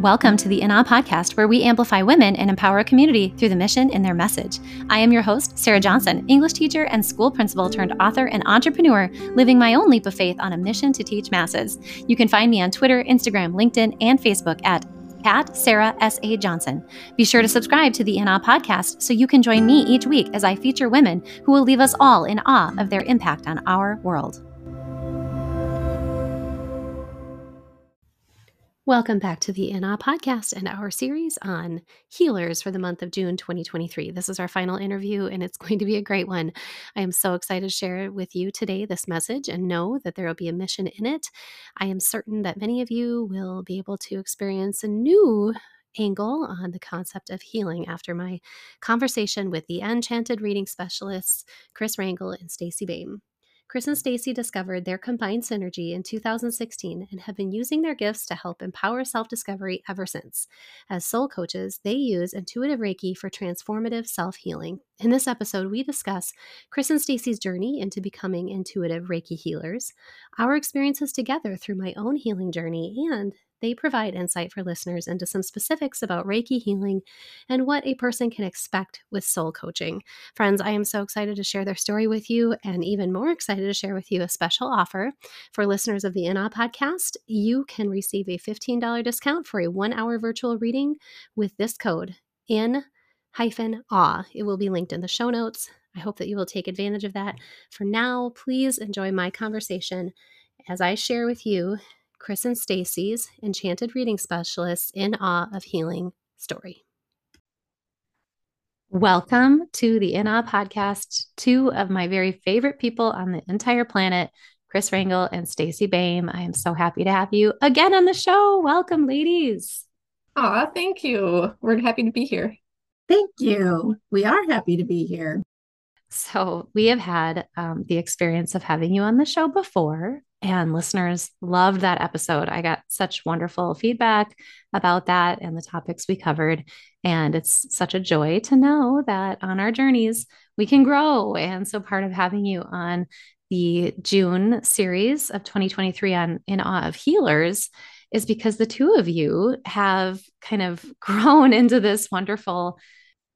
Welcome to the In Awe podcast, where we amplify women and empower a community through the mission and their message. I am your host, Sarah Johnson, English teacher and school principal turned author and entrepreneur, living my own leap of faith on a mission to teach masses. You can find me on Twitter, Instagram, LinkedIn, and Facebook at at Sarah S. A. Johnson. Be sure to subscribe to the In Awe podcast so you can join me each week as I feature women who will leave us all in awe of their impact on our world. Welcome back to the In Awe podcast and our series on healers for the month of June 2023. This is our final interview and it's going to be a great one. I am so excited to share with you today this message and know that there will be a mission in it. I am certain that many of you will be able to experience a new angle on the concept of healing after my conversation with the enchanted reading specialists Kris Rangel and Stacey Baim. Kris and Stacey discovered their combined synergy in 2016 and have been using their gifts to help empower self discovery ever since. As soul coaches, they use intuitive Reiki for transformative self healing. In this episode, we discuss Kris and Stacey's journey into becoming intuitive Reiki healers, our experiences together through my own healing journey, and they provide insight for listeners into some specifics about Reiki healing and what a person can expect with soul coaching. Friends, I am so excited to share their story with you and even more excited to share with you a special offer for listeners of the In Awe podcast. You can receive a $15 discount for a one hour virtual reading with this code in hyphen awe. It will be linked in the show notes. I hope that you will take advantage of that. For now, please enjoy my conversation as I share with you Kris and Stacey's Enchanted Reading Specialists in Awe of Healing story. Welcome to the In Awe podcast. Two of my very favorite people on the entire planet, Kris Rangel and Stacey Baim. I am so happy to have you again on the show. Welcome, ladies. Aw, thank you. We're happy to be here. Thank you. We are happy to be here. So, we have had um, the experience of having you on the show before, and listeners loved that episode. I got such wonderful feedback about that and the topics we covered. And it's such a joy to know that on our journeys, we can grow. And so, part of having you on the June series of 2023 on In Awe of Healers is because the two of you have kind of grown into this wonderful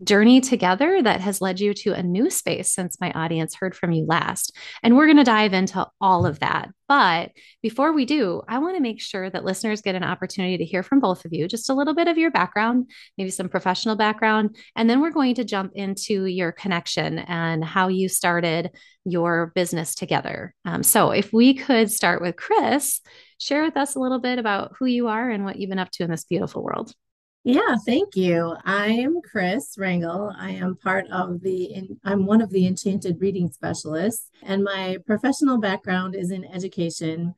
journey together that has led you to a new space since my audience heard from you last. And we're going to dive into all of that. But before we do, I want to make sure that listeners get an opportunity to hear from both of you, just a little bit of your background, maybe some professional background. And then we're going to jump into your connection and how you started your business together. Um, so if we could start with Kris, share with us a little bit about who you are and what you've been up to in this beautiful world. Yeah, thank you. I am Kris Rangel. I am part of the, I'm one of the Enchanted Reading Specialists, and my professional background is in education.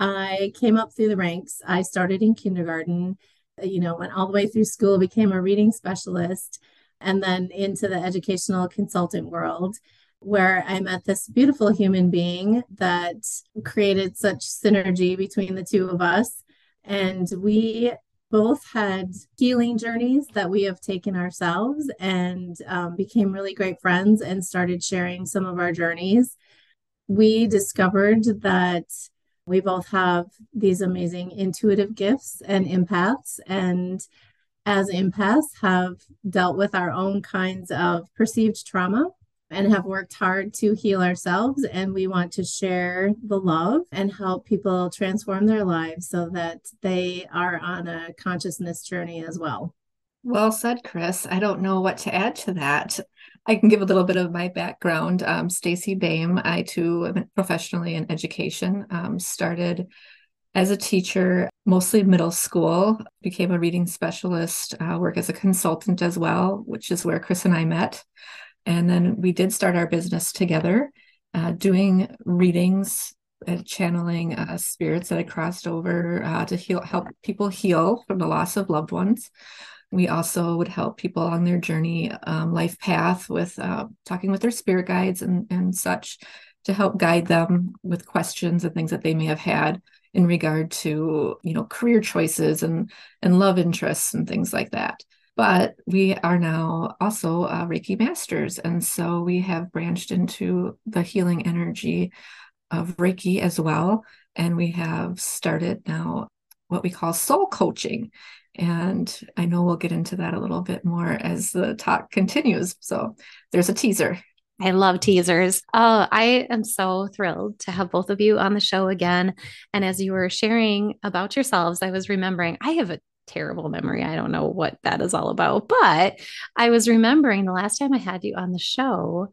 I came up through the ranks. I started in kindergarten, you know, went all the way through school, became a reading specialist, and then into the educational consultant world where I met this beautiful human being that created such synergy between the two of us. And we both had healing journeys that we have taken ourselves and um, became really great friends and started sharing some of our journeys. We discovered that we both have these amazing intuitive gifts and empaths, and as empaths, have dealt with our own kinds of perceived trauma and have worked hard to heal ourselves. And we want to share the love and help people transform their lives so that they are on a consciousness journey as well. Well said, Kris. I don't know what to add to that. I can give a little bit of my background. Um, Stacey Baim, I too am professionally in education, um, started as a teacher, mostly middle school, became a reading specialist, uh, work as a consultant as well, which is where Kris and I met. And then we did start our business together, uh, doing readings and channeling uh, spirits that had crossed over uh, to heal, help people heal from the loss of loved ones. We also would help people on their journey, um, life path, with uh, talking with their spirit guides and, and such to help guide them with questions and things that they may have had in regard to you know career choices and and love interests and things like that but we are now also uh, Reiki masters. And so we have branched into the healing energy of Reiki as well. And we have started now what we call soul coaching. And I know we'll get into that a little bit more as the talk continues. So there's a teaser. I love teasers. Oh, I am so thrilled to have both of you on the show again. And as you were sharing about yourselves, I was remembering I have a terrible memory. I don't know what that is all about, but I was remembering the last time I had you on the show.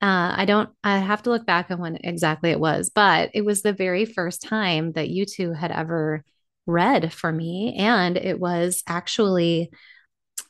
Uh, I don't, I have to look back on when exactly it was, but it was the very first time that you two had ever read for me. And it was actually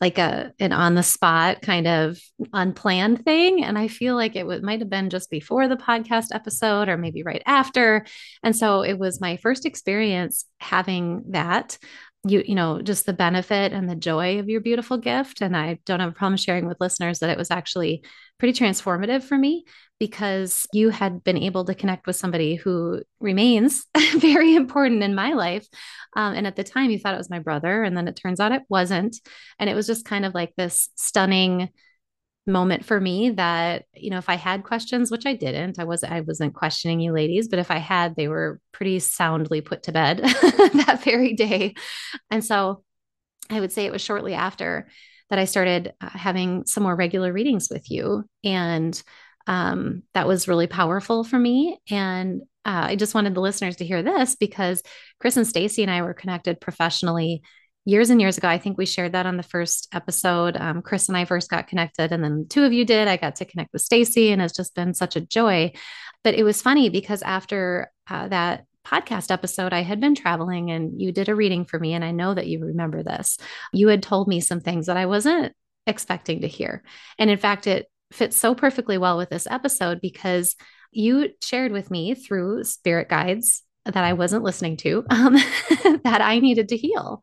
like a an on the spot kind of unplanned thing and i feel like it might have been just before the podcast episode or maybe right after and so it was my first experience having that you you know just the benefit and the joy of your beautiful gift. And i don't have a problem sharing with listeners that it was actually pretty transformative for me because you had been able to connect with somebody who remains very important in my life. Um, and at the time you thought it was my brother. And then it turns out it wasn't. And it was just kind of like this stunning moment for me that you know if i had questions which i didn't i was i wasn't questioning you ladies but if i had they were pretty soundly put to bed that very day. And so i would say it was shortly after that i started uh, having some more regular readings with you. And um, that was really powerful for me. And uh, i just wanted the listeners to hear this because kris and stacey and i were connected professionally years and years ago. I think we shared that on the first episode. Um, Kris and I first got connected, and then two of you did. I got to connect with Stacey, and it's just been such a joy. But it was funny because after uh, that podcast episode, I had been traveling and you did a reading for me. And I know that you remember this. You had told me some things that I wasn't expecting to hear. And in fact, it fits so perfectly well with this episode because you shared with me through spirit guides that I wasn't listening to um, that I needed to heal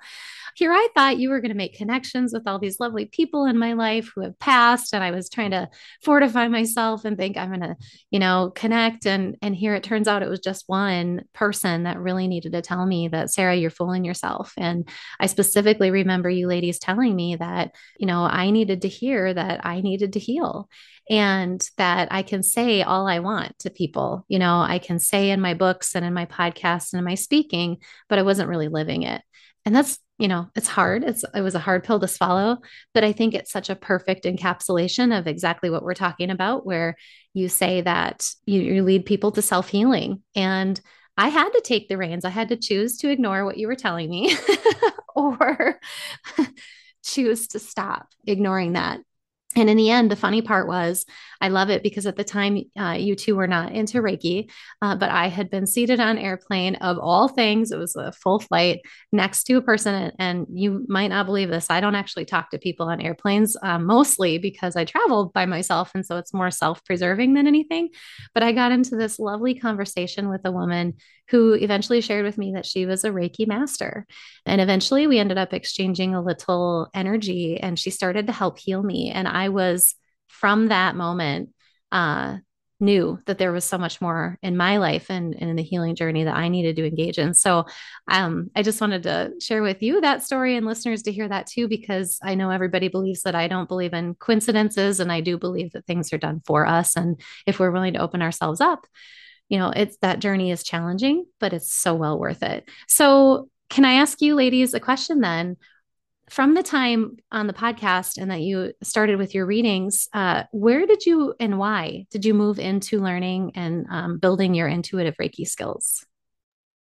here I thought you were going to make connections with all these lovely people in my life who have passed. And I was trying to fortify myself and think I'm going to, you know, connect. And, and here it turns out it was just one person that really needed to tell me that, Sarah, you're fooling yourself. And I specifically remember you ladies telling me that, you know, I needed to hear that I needed to heal and that I can say all I want to people. You know, I can say in my books and in my podcasts and in my speaking, but I wasn't really living it. And that's you know it's hard. It's it was a hard pill to swallow but i think it's such a perfect encapsulation of exactly what we're talking about where you say that you, you lead people to self-healing. And i had to take the reins. I had to choose to ignore what you were telling me or choose to stop ignoring that and in the end, the funny part was, I love it because at the time uh, you two were not into Reiki, uh, but I had been seated on airplane of all things. It was a full flight next to a person, and, you might not believe this. I don't actually talk to people on airplanes, uh, mostly because I travel by myself, and so it's more self-preserving than anything. But I got into this lovely conversation with a woman who eventually shared with me that she was a Reiki master. And eventually we ended up exchanging a little energy and she started to help heal me. And I was from that moment, uh, knew that there was so much more in my life and, and in the healing journey that I needed to engage in. So um, I just wanted to share with you that story and listeners to hear that too, because I know everybody believes that I don't believe in coincidences. And I do believe that things are done for us. And if we're willing to open ourselves up, you know, it's that journey is challenging, but it's so well worth it. So, can I ask you, ladies, a question then? From the time on the podcast and that you started with your readings, uh, where did you and why did you move into learning and um, building your intuitive Reiki skills?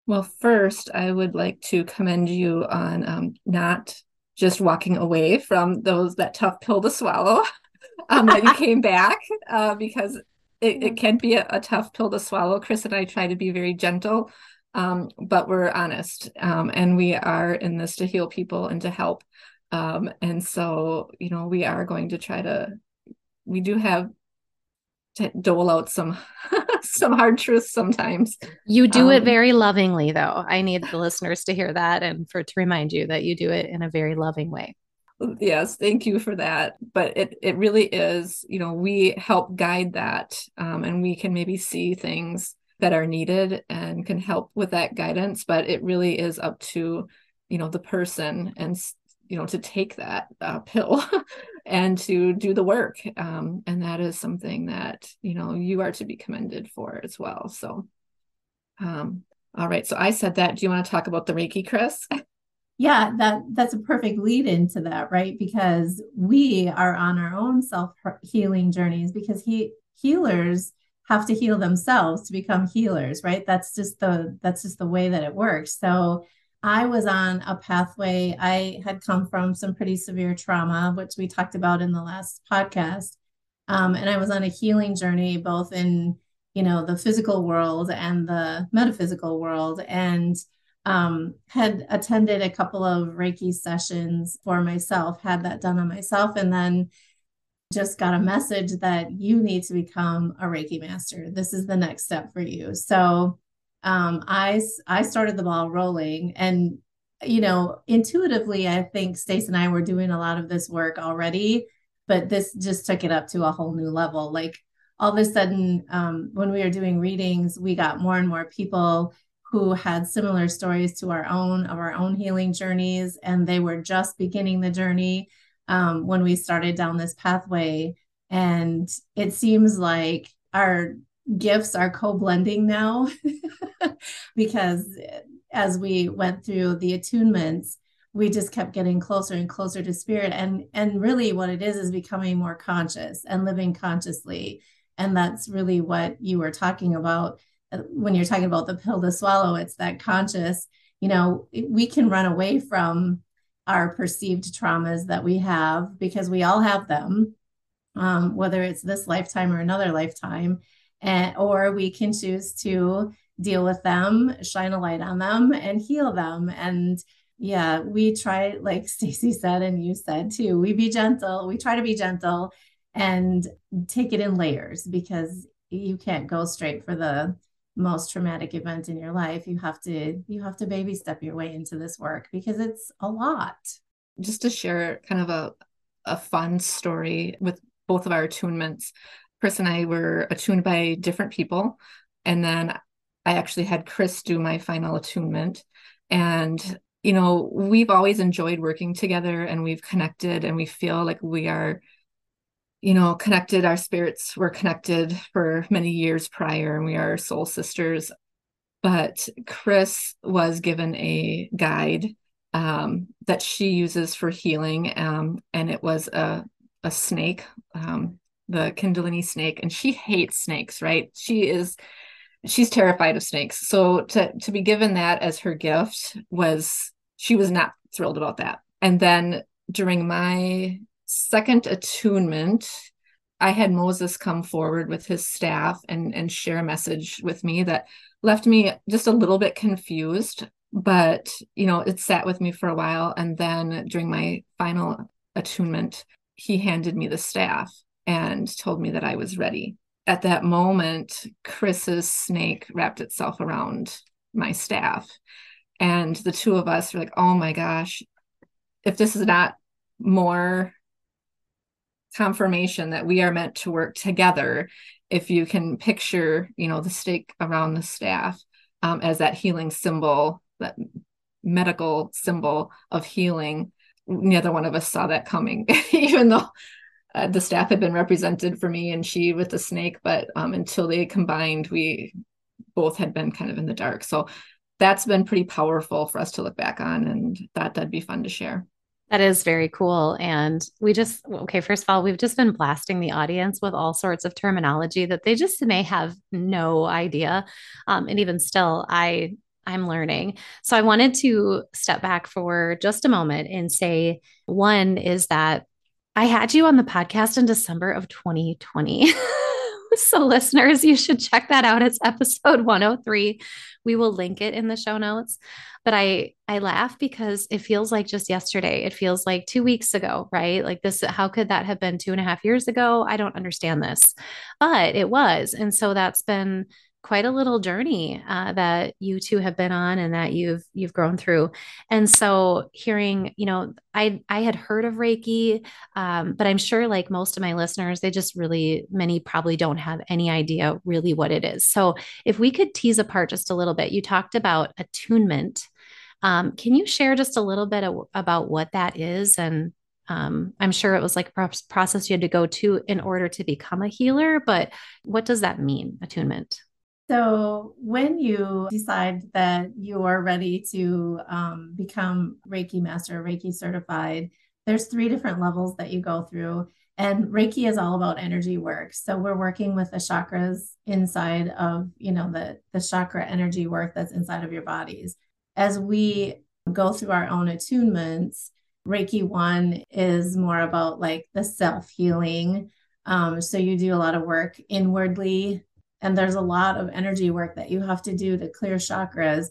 Well, first, I would like to commend you on um, not just walking away from those that tough pill to swallow. um, that you came back uh, because it, it can be a, a, tough pill to swallow. Kris and I try to be very gentle, um, but we're honest. Um, and we are in this to heal people and to help. Um, and so, you know, we are going to try to, we do have to dole out some some hard truths sometimes. You do it um, very lovingly though. I need the listeners to hear that and for to remind you that you do it in a very loving way yes thank you for that but it it really is you know we help guide that um, and we can maybe see things that are needed and can help with that guidance but it really is up to you know the person and you know to take that uh, pill and to do the work um, and that is something that you know you are to be commended for as well so um, All right. So I said that. Do you want to talk about the Reiki, Kris? Yeah, that that's a perfect lead into that, right? Because we are on our own self-healing journeys because he healers have to heal themselves to become healers, right? That's just the that's just the way that it works. So I was on a pathway. I had come from some pretty severe trauma, which we talked about in the last podcast. Um, and I was on a healing journey, both in you know the physical world and the metaphysical world and um, had attended a couple of reiki sessions for myself had that done on myself and then just got a message that you need to become a reiki master. This is the next step for you. So um, i i started the ball rolling and you know intuitively i think stace and i were doing a lot of this work already but this just took it up to a whole new level. Like all of a sudden, um, when we were doing readings, we got more and more people who had similar stories to our own of our own healing journeys, and they were just beginning the journey um, when we started down this pathway. And it seems like our gifts are co-blending now because as we went through the attunements we just kept getting closer and closer to spirit. And and really what it is is becoming more conscious and living consciously. And that's really what you were talking about when you're talking about the pill to swallow. It's that conscious, you know, we can run away from our perceived traumas that we have because we all have them, um, whether it's this lifetime or another lifetime. And, or we can choose to deal with them, shine a light on them, and heal them. And yeah, we try, like Stacey said, and you said too, we be gentle. We try to be gentle and take it in layers because you can't go straight for the most traumatic event in your life you have to you have to baby step your way into this work because it's a lot. Just to share kind of a a fun story with both of our attunements. Kris and i were attuned by different people and then i actually had kris do my final attunement. And you know we've always enjoyed working together and we've connected and we feel like we are you know, connected. Our spirits were connected for many years prior, and we are soul sisters. But Kris was given a guide um, that she uses for healing, um, and it was a a snake, um, the Kundalini snake, and she hates snakes. Right? She is she's terrified of snakes. So to to be given that as her gift was she was not thrilled about that. And then during my second attunement, I had Moses come forward with his staff and and share a message with me that left me just a little bit confused, but you know, it sat with me for a while and then during my final attunement, he handed me the staff and told me that I was ready. At that moment, Kris's snake wrapped itself around my staff. And the two of us were like, oh my gosh, if this is not more confirmation that we are meant to work together if you can picture you know the stake around the staff um, as that healing symbol that medical symbol of healing. Neither one of us saw that coming even though uh, the staff had been represented for me and she with the snake but um, until they combined we both had been kind of in the dark. So that's been pretty powerful for us to look back on and thought that'd be fun to share that is very cool. And we just, okay, first of all, we've just been blasting the audience with all sorts of terminology that they just may have no idea. Um, and even still, I, I'm learning. So I wanted to step back for just a moment and say one is that I had you on the podcast in December of 2020. so listeners, you should check that out. It's episode 103. We will link it in the show notes. But I I laugh because it feels like just yesterday. It feels like two weeks ago, right? Like this, how could that have been two and a half years ago? I don't understand this. But it was. And so that's been quite a little journey uh, that you two have been on and that you've you've grown through. And so hearing you know i i had heard of reiki um, but i'm sure like most of my listeners they just really many probably don't have any idea really what it is. So if we could tease apart just a little bit you talked about attunement. Um, can you share just a little bit of, about what that is? And um, I'm sure it was like a process you had to go to in order to become a healer, but what does that mean, attunement? So, when you decide that you are ready to um, become Reiki Master, Reiki certified, there's three different levels that you go through. And Reiki is all about energy work. So we're working with the chakras inside of, you know, the, the chakra energy work that's inside of your bodies. As we go through our own attunements, Reiki one is more about like the self healing. Um, so you do a lot of work inwardly and there's a lot of energy work that you have to do to clear chakras.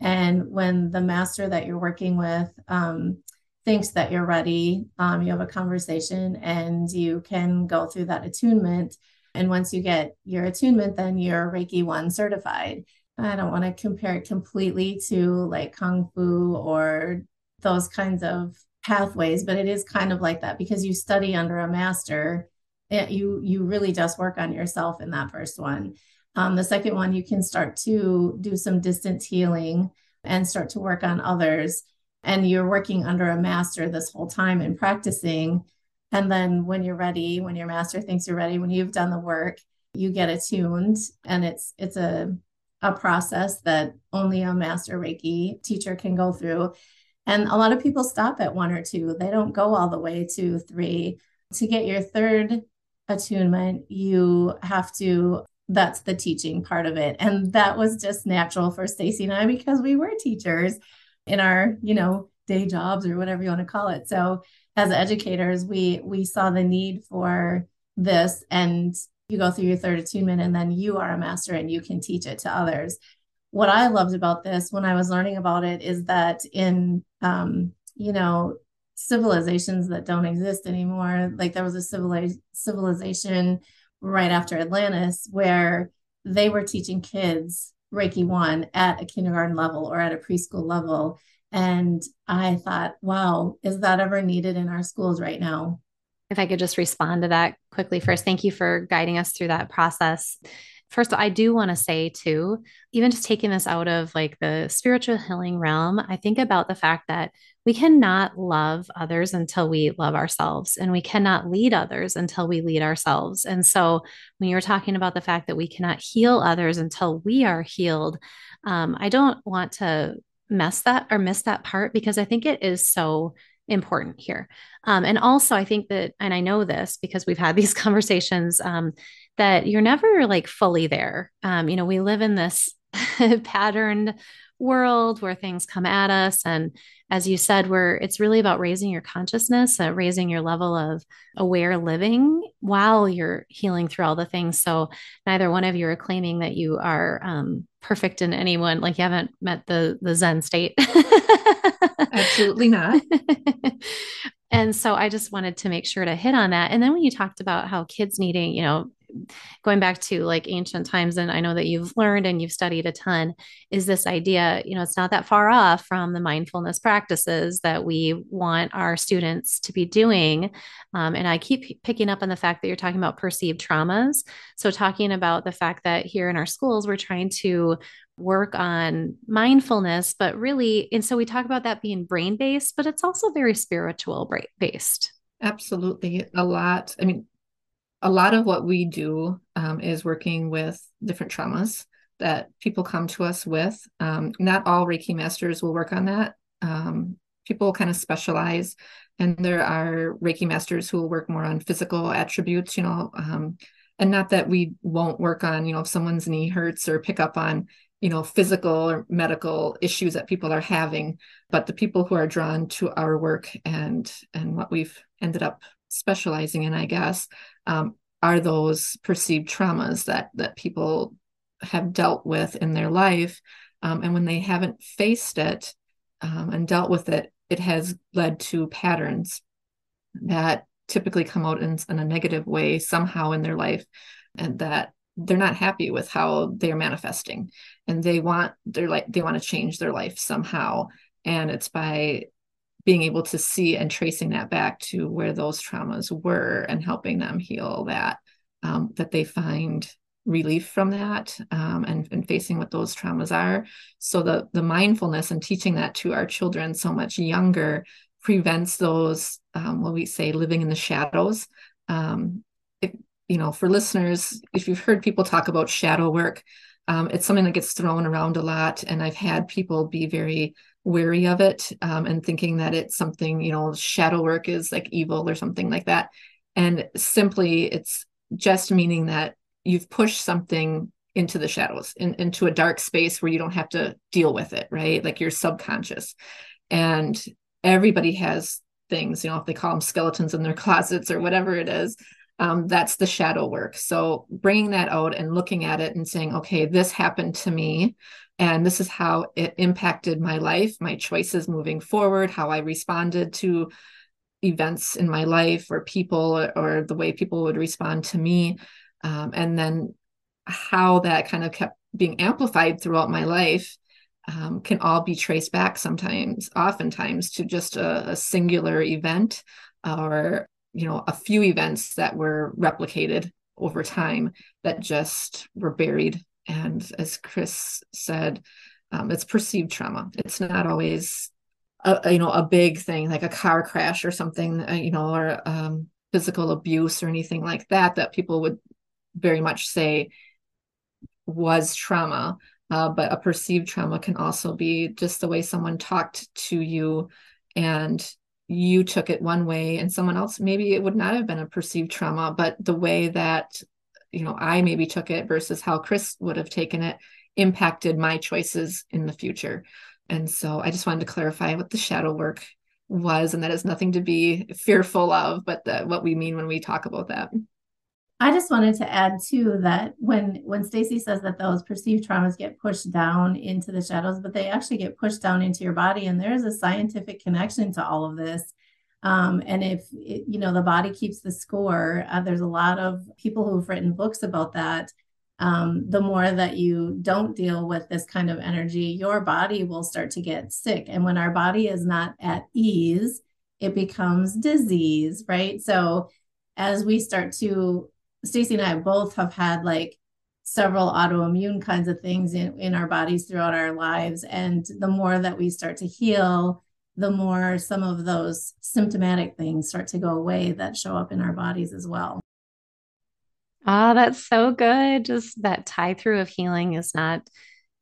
And when the master that you're working with um, thinks that you're ready um, you have a conversation and you can go through that attunement. And once you get your attunement then you're reiki 1 certified. I don't want to compare it completely to like kung fu or those kinds of pathways but it is kind of like that because you study under a master it, you you really just work on yourself in that first one. Um, the second one, you can start to do some distance healing and start to work on others. And you're working under a master this whole time and practicing. And then when you're ready, when your master thinks you're ready, when you've done the work, you get attuned. And it's it's a a process that only a master Reiki teacher can go through. And a lot of people stop at one or two. They don't go all the way to three. To get your third attunement, you have to that's the teaching part of it. And that was just natural for Stacey and I because we were teachers in our, you know, day jobs or whatever you want to call it. So as educators, we we saw the need for this and you go through your third attunement and then you are a master and you can teach it to others. What I loved about this when I was learning about it is that in um, you know, civilizations that don't exist anymore. Like there was a civiliz- civilization right after Atlantis where they were teaching kids Reiki 1 at a kindergarten level or at a preschool level. And I thought, wow, is that ever needed in our schools right now? If I could just respond to that quickly first, thank you for guiding us through that process. First, I do want to say too, even just taking this out of like the spiritual healing realm, I think about the fact that we cannot love others until we love ourselves, and we cannot lead others until we lead ourselves. And so, when you're talking about the fact that we cannot heal others until we are healed, um, I don't want to mess that or miss that part because I think it is so important here. Um, and also, I think that, and I know this because we've had these conversations, um, that you're never like fully there. Um, you know, we live in this patterned world where things come at us. And as you said where it's really about raising your consciousness uh, raising your level of aware living while you're healing through all the things. So neither one of you are claiming that you are um, perfect in anyone like you haven't met the the zen state. Absolutely not. And so i just wanted to make sure to hit on that. And then when you talked about how kids needing you know going back to like ancient times, and I know that you've learned and you've studied a ton, is this idea, you know, it's not that far off from the mindfulness practices that we want our students to be doing. Um, and I keep picking up on the fact that you're talking about perceived traumas. So, talking about the fact that here in our schools, we're trying to work on mindfulness, but really, and so we talk about that being brain based, but it's also very spiritual based. Absolutely. A lot. I mean, a lot of what we do um, is working with different traumas that people come to us with. Um, not all Reiki masters will work on that. Um, people kind of specialize, and there are Reiki masters who will work more on physical attributes, you know, um, and not that we won't work on, you know, if someone's knee hurts or pick up on, you know, physical or medical issues that people are having, but the people who are drawn to our work and and what we've ended up specializing in, I guess, um, are those perceived traumas that that people have dealt with in their life um, and when they haven't faced it um, and dealt with it it has led to patterns that typically come out in, in a negative way somehow in their life and that they're not happy with how they're manifesting. And they want their like they want to change their life somehow. And it's by being able to see and tracing that back to where those traumas were and helping them heal that um, that they find relief from that um, and, and facing what those traumas are. So the the mindfulness and teaching that to our children so much younger prevents those um, what we say living in the shadows. Um, you know for listeners if you've heard people talk about shadow work um, it's something that gets thrown around a lot, and I've had people be very wary of it um, and thinking that it's something, you know, shadow work is like evil or something like that. And simply, it's just meaning that you've pushed something into the shadows, in, into a dark space where you don't have to deal with it, right? Like your subconscious. And everybody has things, you know, if they call them skeletons in their closets or whatever it is, um, that's the shadow work. So bringing that out and looking at it and saying, okay, this happened to me. And this is how it impacted my life, my choices moving forward, how I responded to events in my life or people or, or the way people would respond to me. Um, and then how that kind of kept being amplified throughout my life um, can all be traced back sometimes, oftentimes, to just a, a singular event or you know a few events that were replicated over time that just were buried and as kris said um, it's perceived trauma. It's not always a, you know a big thing like a car crash or something uh, you know or um, physical abuse or anything like that that people would very much say was trauma. Uh, but a perceived trauma can also be just the way someone talked to you and you took it one way and someone else maybe it would not have been a perceived trauma but the way that you know i maybe took it versus how chris would have taken it impacted my choices in the future and so i just wanted to clarify what the shadow work was and that is nothing to be fearful of but the, what we mean when we talk about that I just wanted to add too that when when Stacey says that those perceived traumas get pushed down into the shadows, but they actually get pushed down into your body, and there is a scientific connection to all of this. Um, and if it, you know the body keeps the score, uh, there's a lot of people who've written books about that. Um, the more that you don't deal with this kind of energy, your body will start to get sick. And when our body is not at ease, it becomes disease, right? So as we start to Stacey and I both have had like several autoimmune kinds of things in, in our bodies throughout our lives. And the more that we start to heal, the more some of those symptomatic things start to go away that show up in our bodies as well. Oh, that's so good. Just that tie through of healing is not,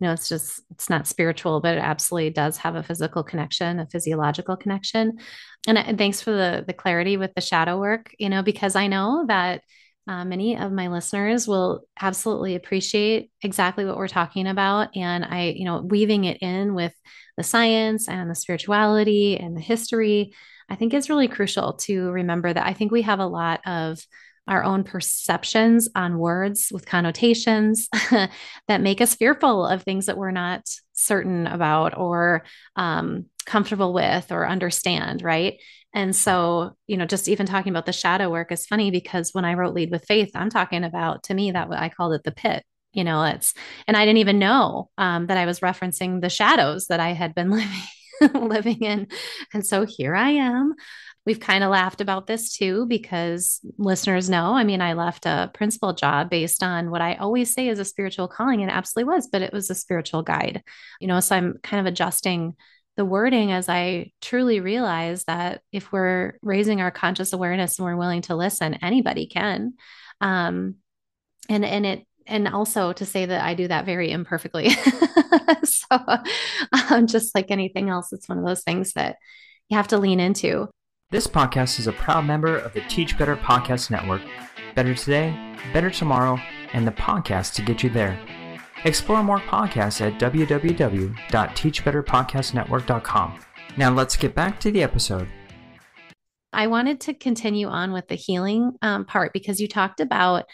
you know, it's just, it's not spiritual, but it absolutely does have a physical connection, a physiological connection. And, and thanks for the the clarity with the shadow work, you know, because I know that uh, many of my listeners will absolutely appreciate exactly what we're talking about. And I, you know, weaving it in with the science and the spirituality and the history, I think is really crucial to remember that I think we have a lot of our own perceptions on words with connotations that make us fearful of things that we're not certain about or um, comfortable with or understand, right? And so, you know, just even talking about the shadow work is funny because when I wrote Lead with Faith, I'm talking about to me that I called it the pit. You know, it's and I didn't even know um, that I was referencing the shadows that I had been living living in. And so here I am. We've kind of laughed about this too because listeners know. I mean, I left a principal job based on what I always say is a spiritual calling, and absolutely was, but it was a spiritual guide. You know, so I'm kind of adjusting the wording as I truly realize that if we're raising our conscious awareness and we're willing to listen, anybody can. Um, and and it and also to say that I do that very imperfectly. so um, just like anything else, it's one of those things that you have to lean into. This podcast is a proud member of the Teach Better Podcast Network. Better today, better tomorrow, and the podcast to get you there. Explore more podcasts at www.teachbetterpodcastnetwork.com. Now let's get back to the episode. I wanted to continue on with the healing um, part because you talked about,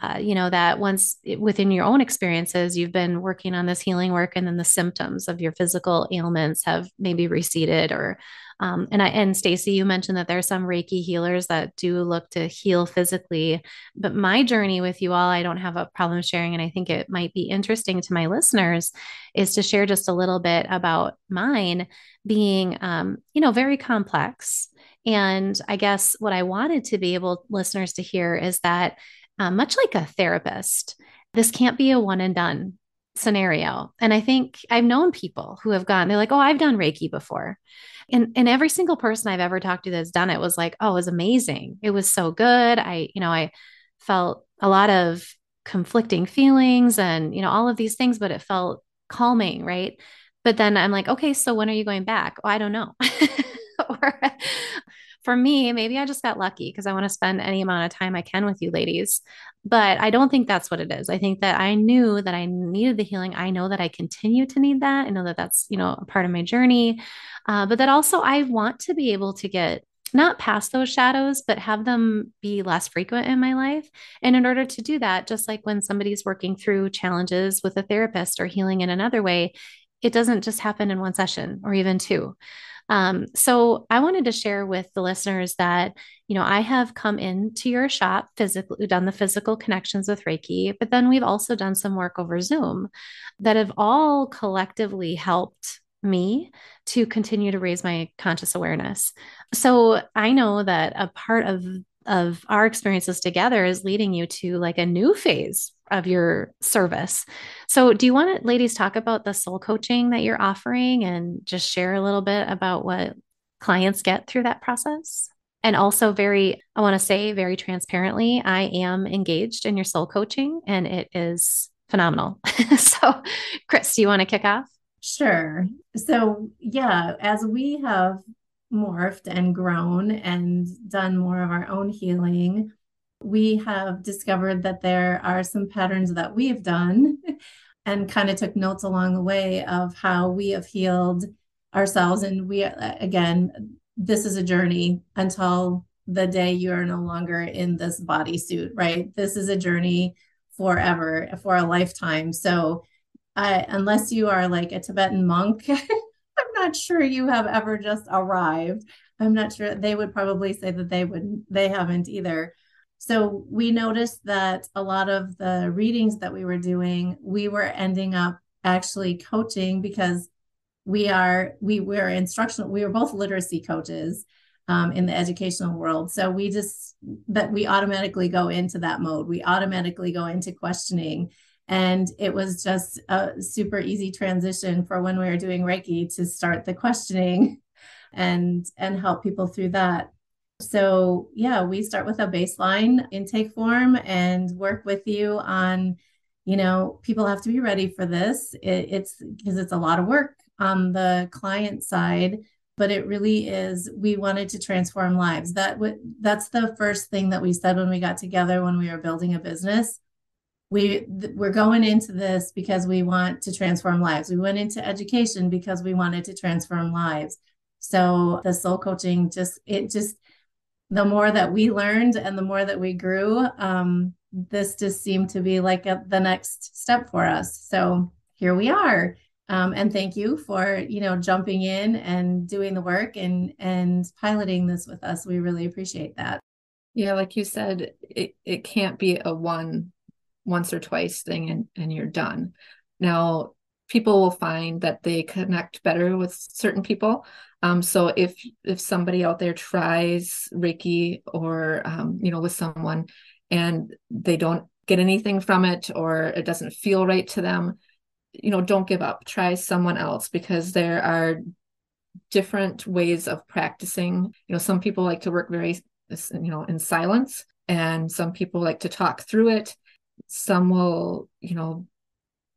uh, you know, that once within your own experiences, you've been working on this healing work, and then the symptoms of your physical ailments have maybe receded or um, and I and Stacey, you mentioned that there are some Reiki healers that do look to heal physically. But my journey with you all, I don't have a problem sharing, and I think it might be interesting to my listeners, is to share just a little bit about mine being, um, you know, very complex. And I guess what I wanted to be able listeners to hear is that, uh, much like a therapist, this can't be a one and done scenario. And I think I've known people who have gone, they're like, oh, I've done Reiki before. And and every single person I've ever talked to that's done it was like, oh, it was amazing. It was so good. I, you know, I felt a lot of conflicting feelings and, you know, all of these things, but it felt calming, right? But then I'm like, okay, so when are you going back? Oh, I don't know. or for me, maybe I just got lucky because I want to spend any amount of time I can with you ladies. But I don't think that's what it is. I think that I knew that I needed the healing. I know that I continue to need that. I know that that's, you know, a part of my journey. Uh, but that also I want to be able to get not past those shadows, but have them be less frequent in my life. And in order to do that, just like when somebody's working through challenges with a therapist or healing in another way, it doesn't just happen in one session or even two. Um, so I wanted to share with the listeners that, you know, I have come into your shop physically, done the physical connections with Reiki, but then we've also done some work over Zoom that have all collectively helped me to continue to raise my conscious awareness. So I know that a part of of our experiences together is leading you to like a new phase of your service. So, do you want to, ladies, talk about the soul coaching that you're offering and just share a little bit about what clients get through that process? And also, very, I want to say very transparently, I am engaged in your soul coaching and it is phenomenal. so, Kris, do you want to kick off? Sure. So, yeah, as we have morphed and grown and done more of our own healing, we have discovered that there are some patterns that we've done and kind of took notes along the way of how we have healed ourselves. And we, again, this is a journey until the day you are no longer in this bodysuit, right? This is a journey forever, for a lifetime. So, uh, unless you are like a Tibetan monk, not sure you have ever just arrived. I'm not sure they would probably say that they wouldn't, they haven't either. So we noticed that a lot of the readings that we were doing, we were ending up actually coaching because we are we were instructional we were both literacy coaches um, in the educational world so we just that we automatically go into that mode we automatically go into questioning and it was just a super easy transition for when we were doing reiki to start the questioning and and help people through that so, yeah, we start with a baseline intake form and work with you on, you know, people have to be ready for this. It, it's because it's a lot of work on the client side, but it really is. We wanted to transform lives. That w- that's the first thing that we said when we got together when we were building a business. We th- we're going into this because we want to transform lives. We went into education because we wanted to transform lives. So the soul coaching just it just the more that we learned and the more that we grew, um, this just seemed to be like a, the next step for us. So here we are. Um, and thank you for you know jumping in and doing the work and and piloting this with us. We really appreciate that. Yeah, like you said, it, it can't be a one once or twice thing and, and you're done. Now, people will find that they connect better with certain people. Um, so if if somebody out there tries Reiki or um, you know with someone and they don't get anything from it or it doesn't feel right to them, you know, don't give up. Try someone else because there are different ways of practicing. You know, some people like to work very you know in silence and some people like to talk through it. Some will, you know,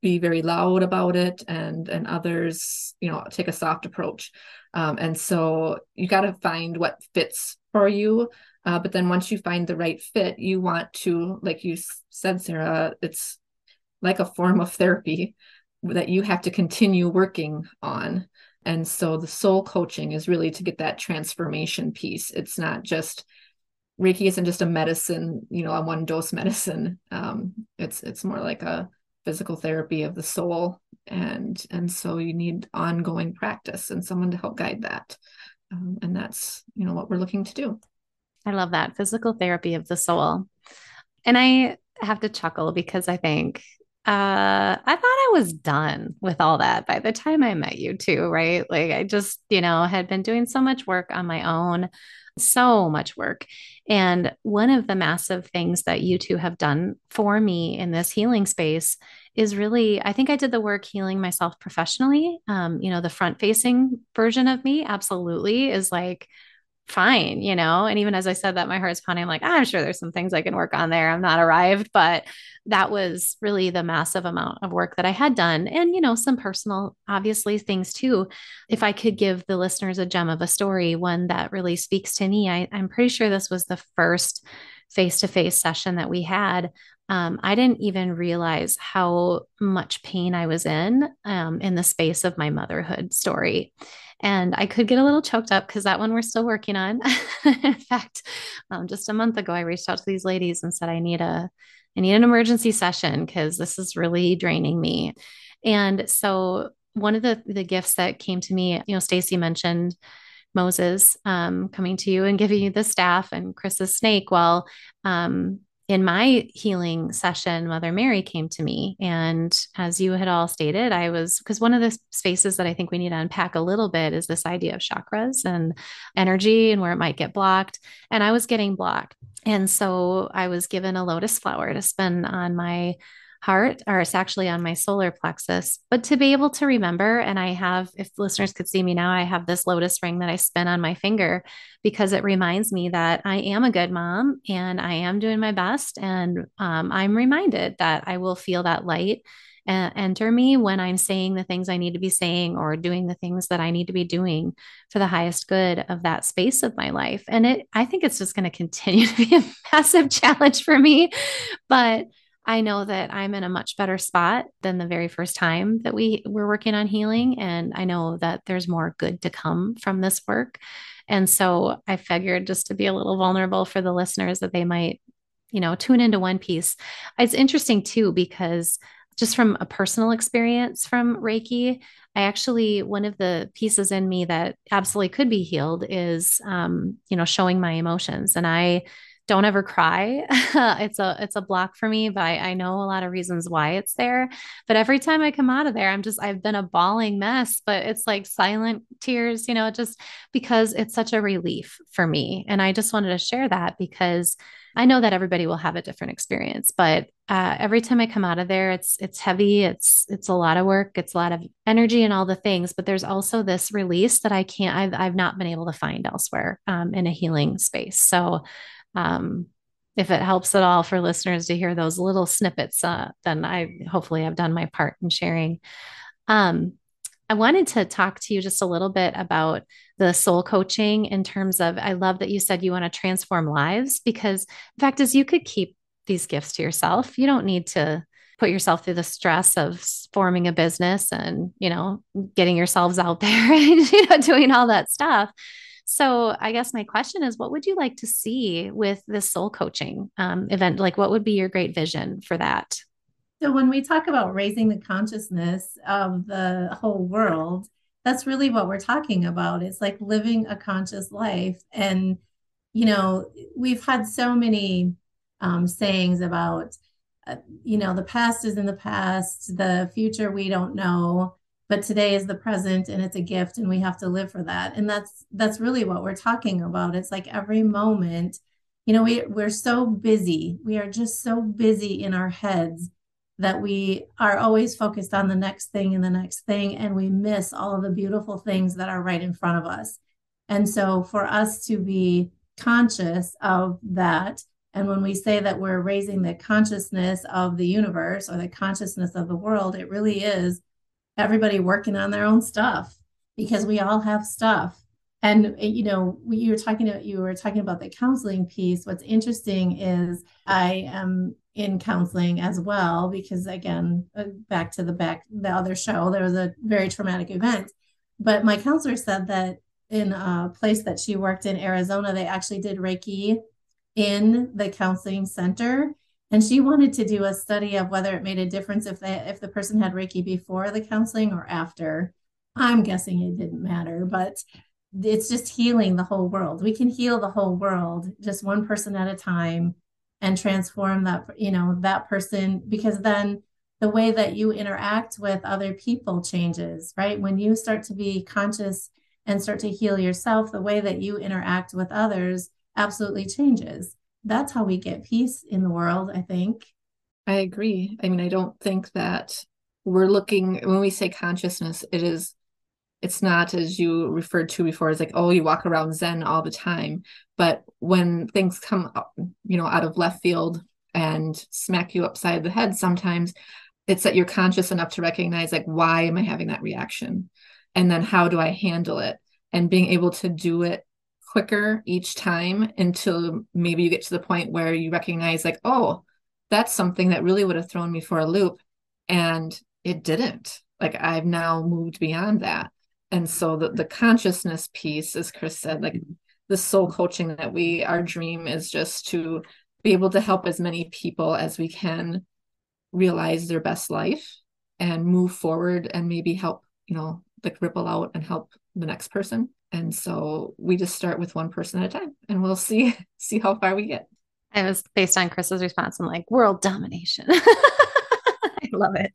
be very loud about it and and others you know take a soft approach. Um, and so you got to find what fits for you. Uh, but then once you find the right fit you want to like you said sarah it's like a form of therapy that you have to continue working on. And so the soul coaching is really to get that transformation piece. It's not just reiki isn't just a medicine you know a one dose medicine. Um, it's it's more like a physical therapy of the soul. And and so you need ongoing practice and someone to help guide that. Um, and that's you know what we're looking to do. I love that. Physical therapy of the soul. And i have to chuckle because i think uh i thought i was done with all that by the time i met you too right? Like i just you know had been doing so much work on my own so much work. And one of the massive things that you two have done for me in this healing space is really, I think I did the work healing myself professionally. Um, you know, the front facing version of me absolutely is like fine, you know? And even as I said that, my heart's pounding. I'm like, I'm sure there's some things I can work on there. I'm not arrived, but that was really the massive amount of work that I had done. And, you know, some personal, obviously, things too. If I could give the listeners a gem of a story, one that really speaks to me, I, I'm pretty sure this was the first face to face session that we had. Um, I didn't even realize how much pain I was in um, in the space of my motherhood story. And I could get a little choked up because that one we're still working on. in fact, um, just a month ago, I reached out to these ladies and said, I need a, I need an emergency session because this is really draining me. And so one of the the gifts that came to me, you know, Stacey mentioned Moses um, coming to you and giving you the staff and Kris's snake. Well, um, in my healing session, Mother Mary came to me. And as you had all stated, I was because one of the spaces that I think we need to unpack a little bit is this idea of chakras and energy and where it might get blocked. And I was getting blocked. And so I was given a lotus flower to spin on my heart, or it's actually on my solar plexus. But to be able to remember, and I have, if listeners could see me now, I have this lotus ring that I spin on my finger because it reminds me that I am a good mom and I am doing my best. And um, I'm reminded that I will feel that light enter me when I'm saying the things I need to be saying or doing the things that I need to be doing for the highest good of that space of my life. And it, I think it's just going to continue to be a massive challenge for me. But I know that I'm in a much better spot than the very first time that we were working on healing. And I know that there's more good to come from this work. And so I figured just to be a little vulnerable for the listeners that they might, you know, tune into one piece. It's interesting too, because just from a personal experience from Reiki, I actually, one of the pieces in me that absolutely could be healed is, um, you know, showing my emotions. And I, don't ever cry. it's a it's a block for me, but I, I, know a lot of reasons why it's there. But every time I come out of there, I'm just I've been a bawling mess, but it's like silent tears, you know, just because it's such a relief for me. And I just wanted to share that because I know that everybody will have a different experience, but uh, every time I come out of there, it's it's heavy. It's it's a lot of work. It's a lot of energy and all the things. But there's also this release that I can't. I've I've not been able to find elsewhere um, in a healing space. So um, if it helps at all for listeners to hear those little snippets, uh, then I hopefully have done my part in sharing. Um, I wanted to talk to you just a little bit about the soul coaching in terms of I love that you said you want to transform lives because the fact is you could keep these gifts to yourself. You don't need to put yourself through the stress of forming a business and, you know, getting yourselves out there and you know doing all that stuff. So I guess my question is, what would you like to see with this soul coaching um, event? Like, what would be your great vision for that? So when we talk about raising the consciousness of the whole world, that's really what we're talking about. It's like living a conscious life. And, you know, we've had so many um, sayings about, uh, you know, the past is in the past, the future we don't know but today is the present and it's a gift and we have to live for that. And that's that's really what we're talking about. It's like every moment you know we we're so busy. We are just so busy in our heads that we are always focused on the next thing and the next thing and we miss all of the beautiful things that are right in front of us. And so for us to be conscious of that and when we say that we're raising the consciousness of the universe or the consciousness of the world it really is everybody working on their own stuff because we all have stuff. And you know you were talking about you were talking about the counseling piece. What's interesting is i am in counseling as well because again uh, back to the back the other show there was a very traumatic event. But my counselor said that in a place that she worked in arizona they actually did reiki in the counseling center and she wanted to do a study of whether it made a difference if they if the person had reiki before the counseling or after. I'm guessing it didn't matter but it's just healing the whole world. We can heal the whole world just one person at a time and transform that you know that person because then the way that you interact with other people changes right? When you start to be conscious and start to heal yourself the way that you interact with others absolutely changes that's how we get peace in the world, I think. I agree. I mean, I don't think that we're looking when we say consciousness, it is it's not as you referred to before as like oh you walk around zen all the time but when things come you know out of left field and smack you upside the head sometimes it's that you're conscious enough to recognize like why am i having that reaction and then how do i handle it and being able to do it quicker each time until maybe you get to the point where you recognize like oh that's something that really would have thrown me for a loop and it didn't. Like i've now moved beyond that. And so the, the consciousness piece as kris said like mm-hmm. the soul coaching that we our dream is just to be able to help as many people as we can realize their best life and move forward and maybe help you know like ripple out and help the next person and so we just start with one person at a time and we'll see see how far we get i was based on kris's response i'm like world domination i love it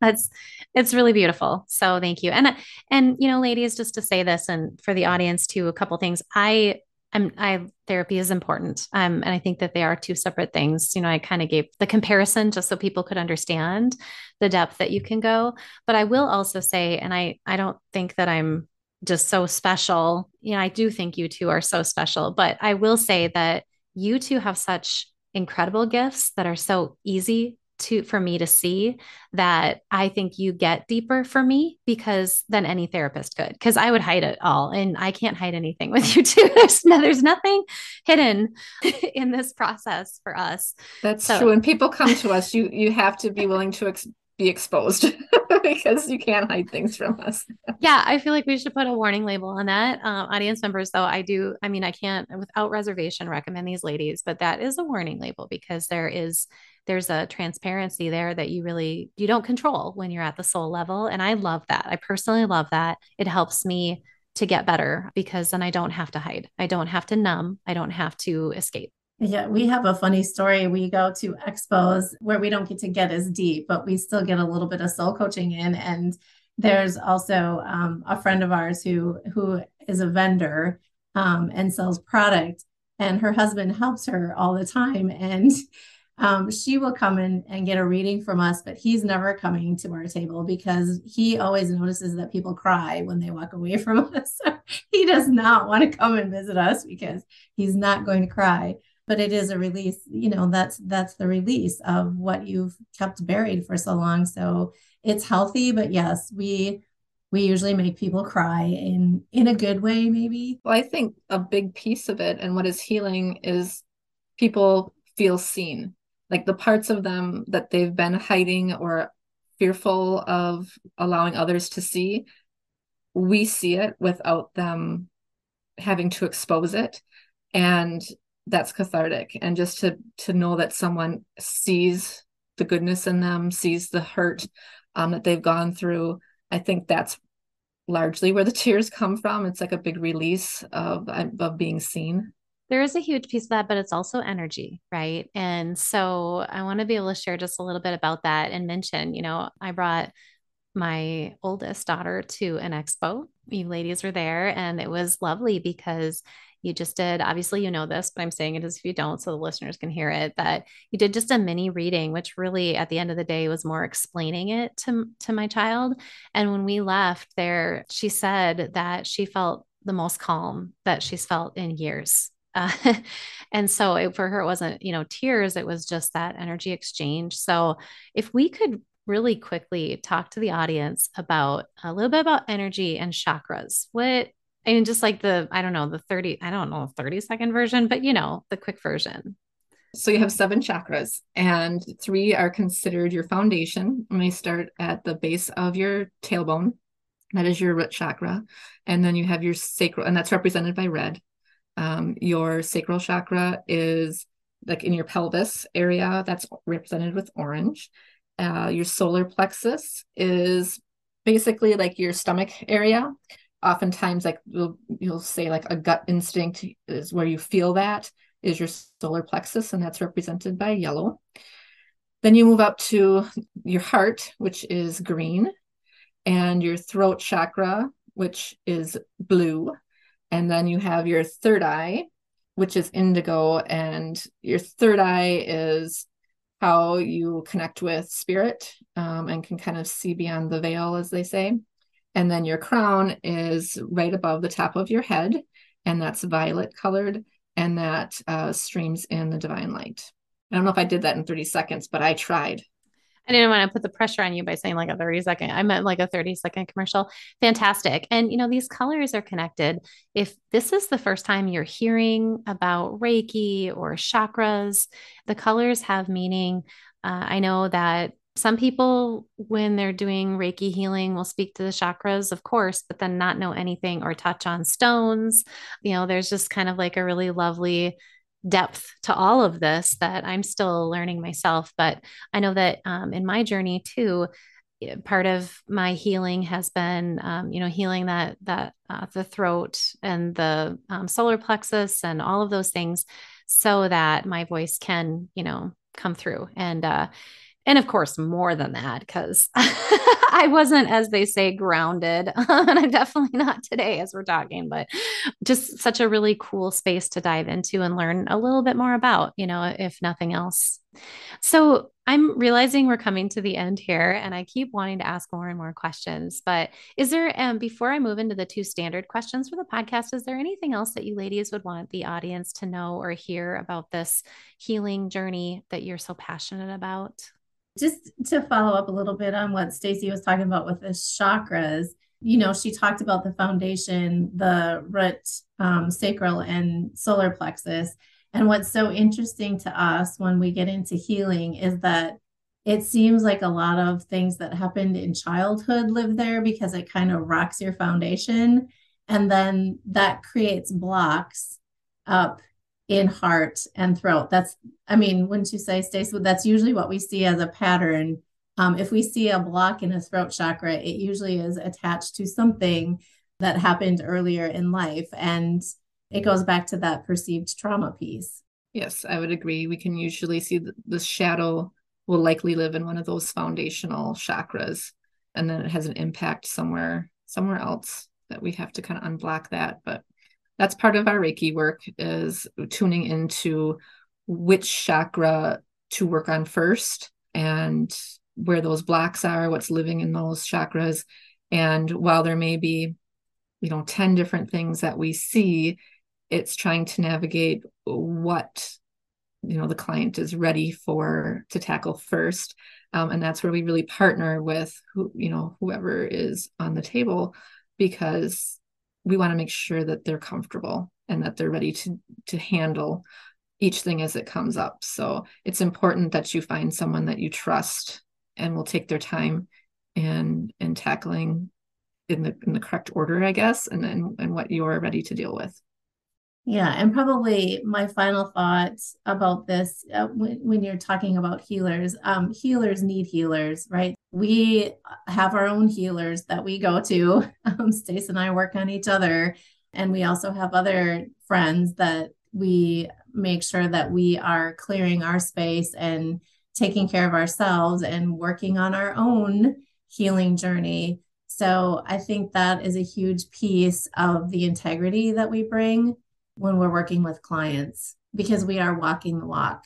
that's it's really beautiful so thank you and and you know ladies just to say this and for the audience too a couple things i I'm I therapy is important. Um, and I think that they are two separate things. You know, I kind of gave the comparison just so people could understand the depth that you can go. But I will also say, and I I don't think that I'm just so special. You know, I do think you two are so special, but I will say that you two have such incredible gifts that are so easy to for me to see that I think you get deeper for me because than any therapist could because I would hide it all and I can't hide anything with you two. there's no, there's nothing hidden in this process for us that's so, true when people come to us you you have to be willing to ex- be exposed because you can't hide things from us. yeah, I feel like we should put a warning label on that. Um, audience members, though, I do, I mean, I can't without reservation recommend these ladies, but that is a warning label because there is there's a transparency there that you really you don't control when you're at the soul level and i love that. I personally love that. It helps me to get better because then i don't have to hide. I don't have to numb. I don't have to escape yeah, we have a funny story. We go to expos where we don't get to get as deep, but we still get a little bit of soul coaching in. And there's also um, a friend of ours who who is a vendor um, and sells product, and her husband helps her all the time. And um, she will come in and get a reading from us, but he's never coming to our table because he always notices that people cry when they walk away from us. he does not want to come and visit us because he's not going to cry. But it is a release, you know, that's that's the release of what you've kept buried for so long. So it's healthy, but yes, we we usually make people cry in in a good way maybe well i think a big piece of it and what is healing is people feel seen like the parts of them that they've been hiding or fearful of allowing others to see we see it without them having to expose it and that's cathartic and just to to know that someone sees the goodness in them sees the hurt um, that they've gone through i think that's largely where the tears come from it's like a big release of of being seen there is a huge piece of that, but it's also energy, right? And so I want to be able to share just a little bit about that and mention, you know, I brought my oldest daughter to an expo. You ladies were there, and it was lovely because you just did. Obviously you know this but i'm saying it as if you don't so the listeners can hear it that you did just a mini reading which really at the end of the day was more explaining it to to my child. And when we left there she said that she felt the most calm that she's felt in years. Uh, and so it, for her, it wasn't, you know, tears, it was just that energy exchange. So if we could really quickly talk to the audience about a little bit about energy and chakras, what, Mean, just like the, I don't know, the 30, I don't know, 30 second version, but you know, the quick version. So you have seven chakras, and three are considered your foundation. And we start at the base of your tailbone. That is your root chakra. And then you have your sacral, and that's represented by red. Um, your sacral chakra is like in your pelvis area, that's represented with orange. Uh, your solar plexus is basically like your stomach area. Oftentimes, like you'll, you'll say, like a gut instinct is where you feel that is your solar plexus, and that's represented by yellow. Then you move up to your heart, which is green, and your throat chakra, which is blue. And then you have your third eye, which is indigo. And your third eye is how you connect with spirit um, and can kind of see beyond the veil, as they say. And then your crown is right above the top of your head, and that's violet colored, and that uh, streams in the divine light. I don't know if I did that in 30 seconds, but I tried. I didn't want to put the pressure on you by saying like a 30 second. I meant like a 30 second commercial. Fantastic. And, you know, these colors are connected. If this is the first time you're hearing about Reiki or chakras, the colors have meaning. Uh, I know that some people, when they're doing Reiki healing, will speak to the chakras, of course, but then not know anything or touch on stones. You know, there's just kind of like a really lovely depth to all of this that I'm still learning myself. But I know that um, in my journey too, part of my healing has been, um, you know, healing that that uh, the throat and the um, solar plexus and all of those things, so that my voice can, you know, come through and. Uh, and of course more than that because i wasn't as they say grounded and i'm definitely not today as we're talking but just such a really cool space to dive into and learn a little bit more about you know if nothing else. So i'm realizing we're coming to the end here and i keep wanting to ask more and more questions but is there um, before i move into the two standard questions for the podcast is there anything else that you ladies would want the audience to know or hear about this healing journey that you're so passionate about just to follow up a little bit on what Stacey was talking about with the chakras, you know, she talked about the foundation, the root, um, sacral, and solar plexus. And what's so interesting to us when we get into healing is that it seems like a lot of things that happened in childhood live there because it kind of rocks your foundation. And then that creates blocks up in heart and throat. That's, I mean, wouldn't you say, Stacey? That's usually what we see as a pattern. Um, if we see a block in a throat chakra, it usually is attached to something that happened earlier in life. And it goes back to that perceived trauma piece. Yes, I would agree. We can usually see the, the shadow will likely live in one of those foundational chakras. And then it has an impact somewhere, somewhere else that we have to kind of unblock that. But that's part of our Reiki work is tuning into which chakra to work on first and where those blocks are, what's living in those chakras. And while there may be, you know, 10 different things that we see, it's trying to navigate what you know the client is ready for to tackle first um, and that's where we really partner with who you know whoever is on the table because we want to make sure that they're comfortable and that they're ready to to handle each thing as it comes up. So it's important that you find someone that you trust and will take their time and and tackling in the in the correct order i guess and then and what you're ready to deal with yeah, and probably my final thoughts about this uh, when, when, you're talking about healers, um, healers need healers, right? We have our own healers that we go to. Um, Stace and I work on each other, and we also have other friends that we make sure that we are clearing our space and taking care of ourselves and working on our own healing journey. So I think that is a huge piece of the integrity that we bring when we're working with clients because we are walking the walk.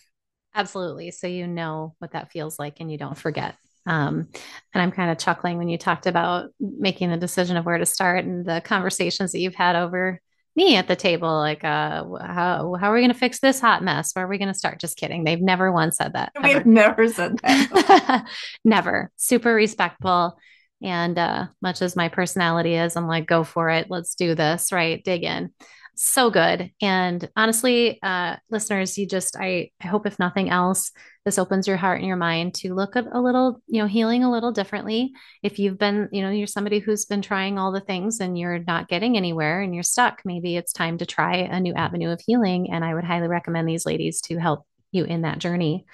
Absolutely. So you know what that feels like and you don't forget. Um, and I'm kind of chuckling when you talked about making the decision of where to start and the conversations that you've had over me at the table. Like, uh, how, how are we going to fix this hot mess? Where are we going to start? Just kidding. They've never once said that. We've never said that. never. Super respectful. And uh, much as my personality is, I'm like, go for it. Let's do this, right? Dig in so good. And honestly, uh, listeners, you just, I, I hope if nothing else, this opens your heart and your mind to look at a little, you know, healing a little differently. If you've been, you know, you're somebody who's been trying all the things and you're not getting anywhere and you're stuck, maybe it's time to try a new avenue of healing. And I would highly recommend these ladies to help you in that journey.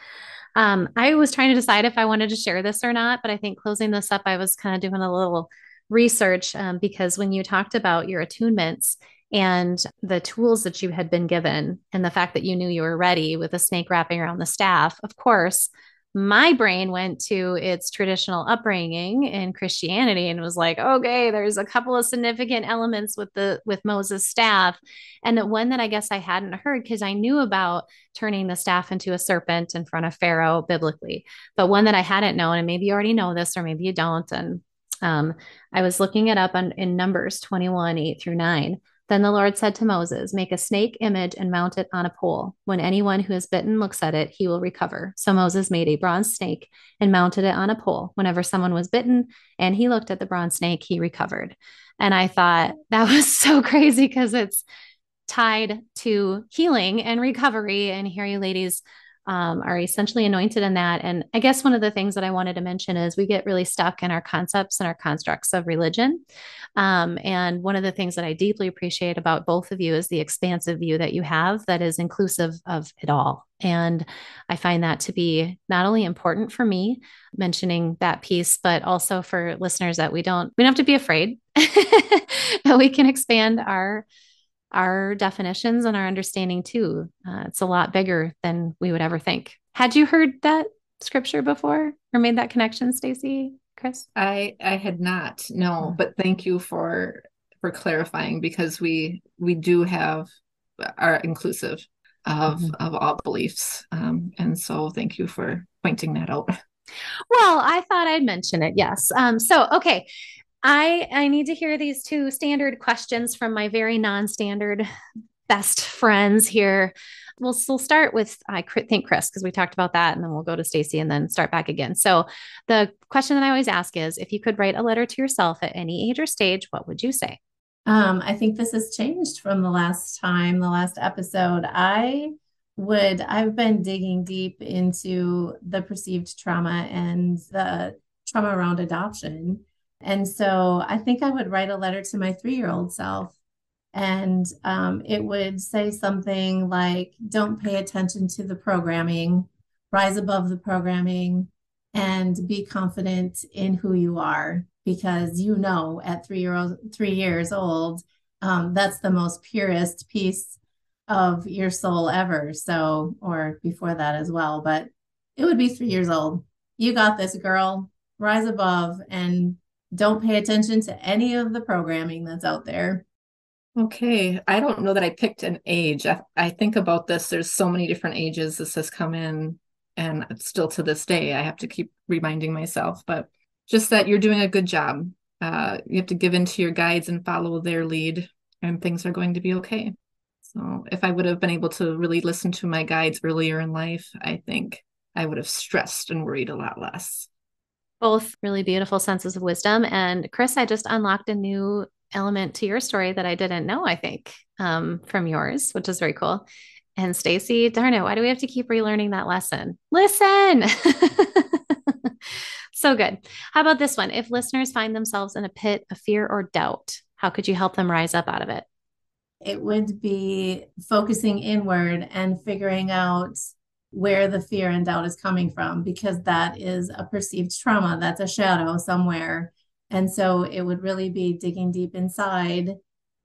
Um, I was trying to decide if I wanted to share this or not, but I think closing this up, I was kind of doing a little research um, because when you talked about your attunements, and the tools that you had been given and the fact that you knew you were ready with a snake wrapping around the staff of course my brain went to its traditional upbringing in christianity and was like okay there's a couple of significant elements with the with moses staff and one that i guess i hadn't heard because i knew about turning the staff into a serpent in front of pharaoh biblically but one that i hadn't known and maybe you already know this or maybe you don't and Um, I was looking it up on, in Numbers 21, 8 through 9. Then the Lord said to Moses, Make a snake image and mount it on a pole. When anyone who is bitten looks at it, he will recover. So Moses made a bronze snake and mounted it on a pole. Whenever someone was bitten and he looked at the bronze snake, he recovered. And I thought that was so crazy because it's tied to healing and recovery. And here you ladies um, are essentially anointed in that. And I guess one of the things that I wanted to mention is we get really stuck in our concepts and our constructs of religion. Um, and one of the things that I deeply appreciate about both of you is the expansive view that you have that is inclusive of it all. And I find that to be not only important for me mentioning that piece, but also for listeners that we don't, we don't have to be afraid. That we can expand our our definitions and our understanding too. Uh, it's a lot bigger than we would ever think. Had you heard that scripture before or made that connection, Stacey, Kris? I I had not. No, but thank you for for clarifying because we we do have are inclusive of mm-hmm. of all beliefs, um, and so thank you for pointing that out. Well, I thought I'd mention it. Yes. Um, so okay, I I need to hear these two standard questions from my very non-standard best friends here. We'll, we'll start with I think Kris because we talked about that, and then we'll go to Stacey and then start back again. So the question that I always ask is, if you could write a letter to yourself at any age or stage, what would you say? Um, I think this has changed from the last time, the last episode. I would I've been digging deep into the perceived trauma and the trauma around adoption and so I think I would write a letter to my three year old self. And um, it would say something like, don't pay attention to the programming, rise above the programming, and be confident in who you are. Because you know, at three year old, three years old, um, that's the most purest piece of your soul ever. So, or before that as well, but it would be three years old. You got this, girl. Rise above and don't pay attention to any of the programming that's out there. Okay. I don't know that I picked an age. I, I think about this. There's so many different ages this has come in. And still to this day, I have to keep reminding myself, but just that you're doing a good job. Uh, you have to give in to your guides and follow their lead, and things are going to be okay. So, if I would have been able to really listen to my guides earlier in life, I think I would have stressed and worried a lot less both really beautiful senses of wisdom. And Kris, I just unlocked a new element to your story that I didn't know, I think, um, from yours, which is very cool. And Stacey, darn it, why do we have to keep relearning that lesson? Listen. so good. How about this one? If listeners find themselves in a pit of fear or doubt, how could you help them rise up out of it? It would be focusing inward and figuring out where the fear and doubt is coming from because that is a perceived trauma that's a shadow somewhere. And so it would really be digging deep inside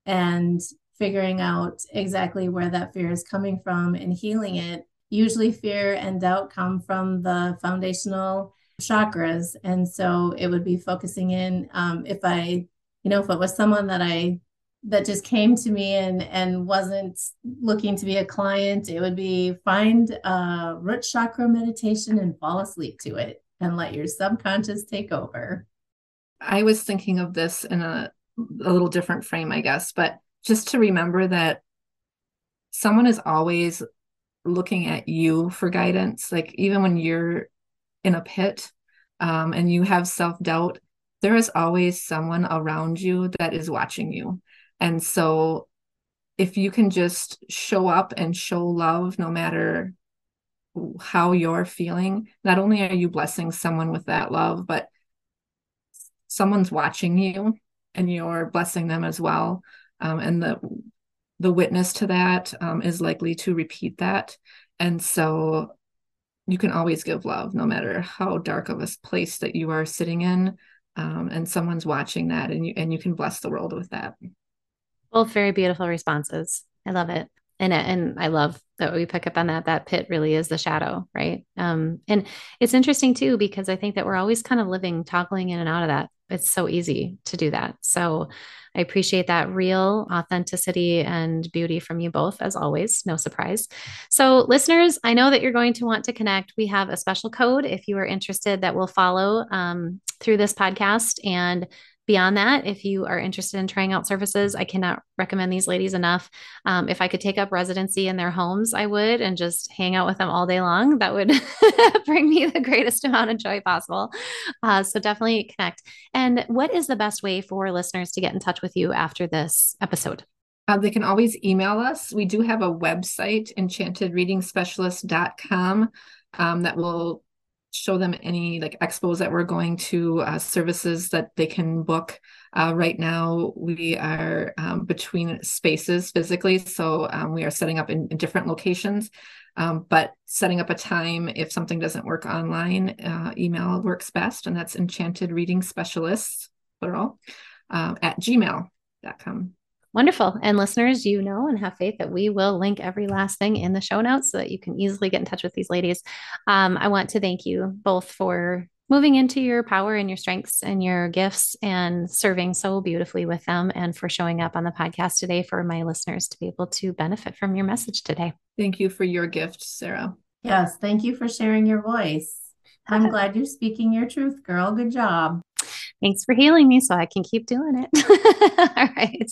and figuring out exactly where that fear is coming from and healing it. Usually fear and doubt come from the foundational chakras. And so it would be focusing in um, if i you know if it was someone that i that just came to me and and wasn't looking to be a client it would be find a root chakra meditation and fall asleep to it and let your subconscious take over. I was thinking of this in a, a little different frame i guess but just to remember that someone is always looking at you for guidance. Like even when you're in a pit um, and you have self-doubt there is always someone around you that is watching you and so if you can just show up and show love no matter how you're feeling, not only are you blessing someone with that love, but someone's watching you and you're blessing them as well. Um, and the the witness to that um, is likely to repeat that. And so you can always give love no matter how dark of a place that you are sitting in. Um, and someone's watching that and you and you can bless the world with that. Both very beautiful responses. I love it. And, and I love that we pick up on that. That pit really is the shadow, right? Um, and it's interesting too, because I think that we're always kind of living, toggling in and out of that it's so easy to do that. So I appreciate that real authenticity and beauty from you both, as always. No surprise. So, listeners, I know that you're going to want to connect. We have a special code if you are interested that will follow um, through this podcast. And Beyond that, if you are interested in trying out services, I cannot recommend these ladies enough. Um, if I could take up residency in their homes, I would and just hang out with them all day long. That would bring me the greatest amount of joy possible. Uh, so definitely connect. And what is the best way for listeners to get in touch with you after this episode? Uh, they can always email us. We do have a website, enchantedreadingspecialist.com, um, that will show them any like expos that we're going to, uh, services that they can book. Uh, right now, we are um, between spaces physically, so um, we are setting up in, in different locations. Um, but setting up a time if something doesn't work online, uh, email works best, and that's enchanted reading specialists plural um, at gmail.com. Wonderful. And listeners, you know and have faith that we will link every last thing in the show notes so that you can easily get in touch with these ladies. Um, I want to thank you both for moving into your power and your strengths and your gifts and serving so beautifully with them and for showing up on the podcast today for my listeners to be able to benefit from your message today. Thank you for your gift, Sarah. Yes, thank you for sharing your voice. I'm glad you're speaking your truth, girl. Good job. Thanks for healing me so I can keep doing it. All right.